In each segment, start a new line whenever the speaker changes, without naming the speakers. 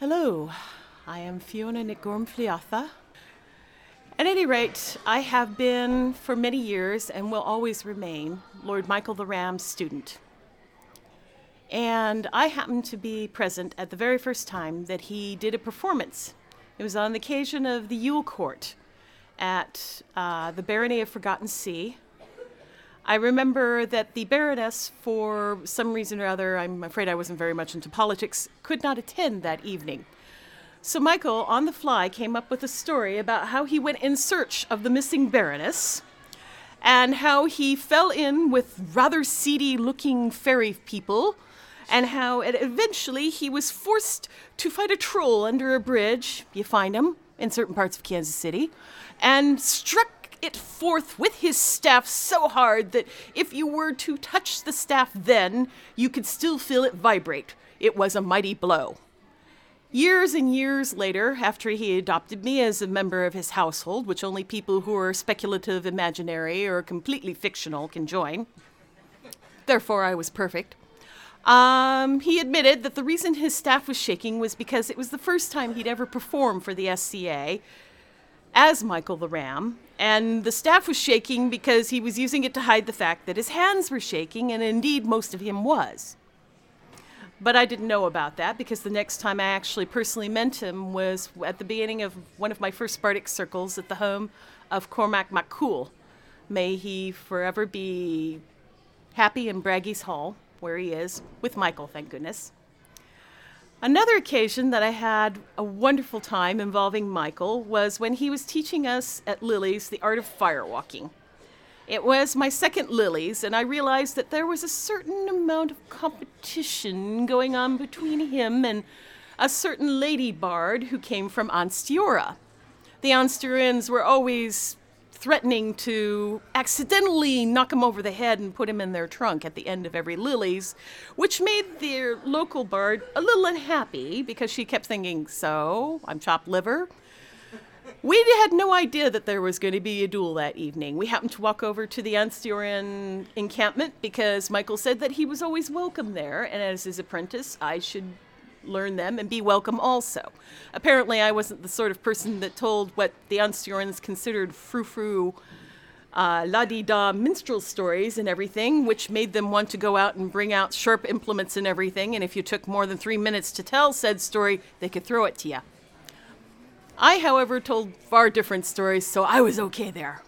Hello, I am Fiona nic Gormlaith. At any rate, I have been for many years and will always remain Lord Mikal the Ram's student. And I happened to be present at the very first time that he did a performance. It was on the occasion of the Yule Court at uh, the Barony of Forgotten Sea. I remember that the Baroness, for some reason or other, I'm afraid I wasn't very much into politics, could not attend that evening. So Mikal, on the fly, came up with a story about how he went in search of the missing Baroness and how he fell in with rather seedy looking fairy people and how eventually he was forced to fight a troll under a bridge. You find him in certain parts of Kansas City, and struck it forth with his staff so hard that if you were to touch the staff then, you could still feel it vibrate. It was a mighty blow. Years and years later, after he adopted me as a member of his household, which only people who are speculative, imaginary, or completely fictional can join, therefore I was perfect. Um, he admitted that the reason his staff was shaking was because it was the first time he'd ever performed for the SCA as Mikal the Ram, and the staff was shaking because he was using it to hide the fact that his hands were shaking, and indeed most of him was. But I didn't know about that because the next time I actually personally met him was at the beginning of one of my first Bardic circles at the home of Cormac MacCool. May he forever be happy in Bragi's Hall, where he is, with Mikal, thank goodness. Another occasion that I had a wonderful time involving Mikal was when he was teaching us at Lilies the art of firewalking. It was my second Lilies, and I realized that there was a certain amount of competition going on between him and a certain lady bard who came from Ansteorra. The Ansteorrans were always threatening to accidentally knock him over the head and put him in their trunk at the end of every Lilies, which made their local bard a little unhappy because she kept thinking, So, I'm chopped liver? We had no idea that there was going to be a duel that evening. We happened to walk over to the Ansteorran encampment because Mikal said that he was always welcome there, and as his apprentice, I should learn them and be welcome also. Apparently, I wasn't the sort of person that told what the Ansteorrans considered frou frou, uh, la di da minstrel stories and everything, which made them want to go out and bring out sharp implements and everything. And if you took more than three minutes to tell said story, they could throw it to you. I, however, told far different stories, so I was okay there.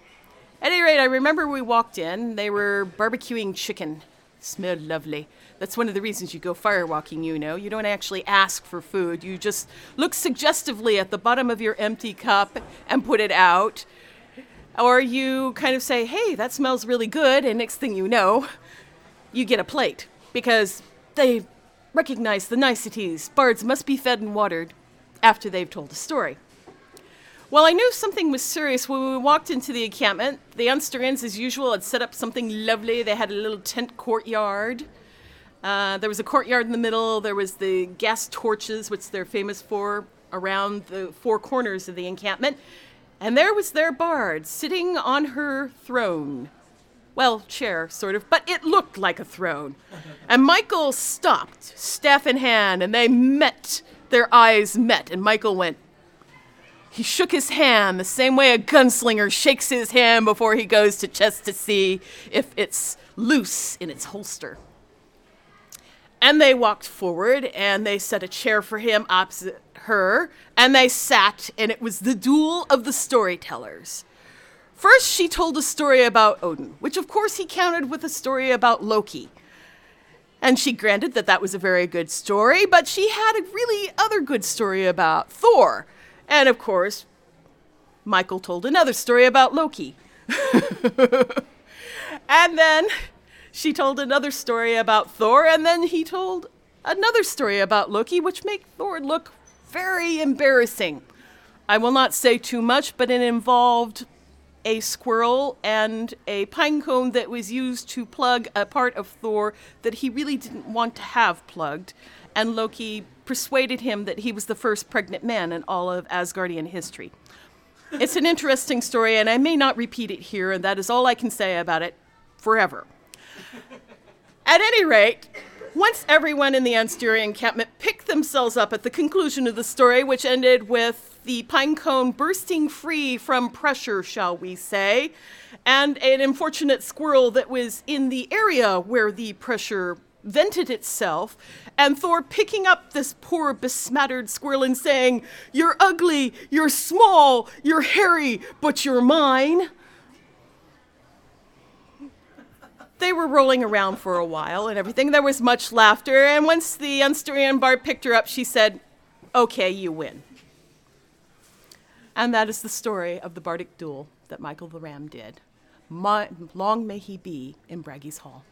At any rate, I remember we walked in, they were barbecuing chicken. Smelled lovely. That's one of the reasons you go firewalking, you know. You don't actually ask for food, you just look suggestively at the bottom of your empty cup and put it out. Or you kind of say, hey, that smells really good, and next thing you know, you get a plate because they recognize the niceties. Bards must be fed and watered after they've told a story. Well, I knew something was serious when we walked into the encampment. The Ansteorrans, as usual, had set up something lovely. They had a little tent courtyard. Uh, there was a courtyard in the middle. There was the gas torches, which they're famous for, around the four corners of the encampment. And there was their bard sitting on her throne. Well, chair, sort of, but it looked like a throne. And Mikal stopped, staff in hand, and they met. Their eyes met, and Mikal went, he shook his hand the same way a gunslinger shakes his hand before he goes to chest to see if it's loose in its holster. And they walked forward and they set a chair for him opposite her, and they sat, and it was the duel of the storytellers. First, she told a story about Odin, which of course he countered with a story about Loki. And she granted that that was a very good story, but she had a really other good story about Thor and of course, Mikal told another story about Loki. and then she told another story about Thor, and then he told another story about Loki, which made Thor look very embarrassing. I will not say too much, but it involved a squirrel and a pine cone that was used to plug a part of Thor that he really didn't want to have plugged. And Loki persuaded him that he was the first pregnant man in all of Asgardian history. It's an interesting story, and I may not repeat it here, and that is all I can say about it forever. At any rate, Once everyone in the Ansteorra encampment picked themselves up at the conclusion of the story, which ended with the pine cone bursting free from pressure, shall we say, and an unfortunate squirrel that was in the area where the pressure vented itself, and Thor picking up this poor besmattered squirrel and saying, You're ugly, you're small, you're hairy, but you're mine. They were rolling around for a while and everything. There was much laughter, and once the Ansteorran bard picked her up, she said, Okay, you win. And that is the story of the bardic duel that Mikal the Ram did. My, long may he be in Bragi's Hall.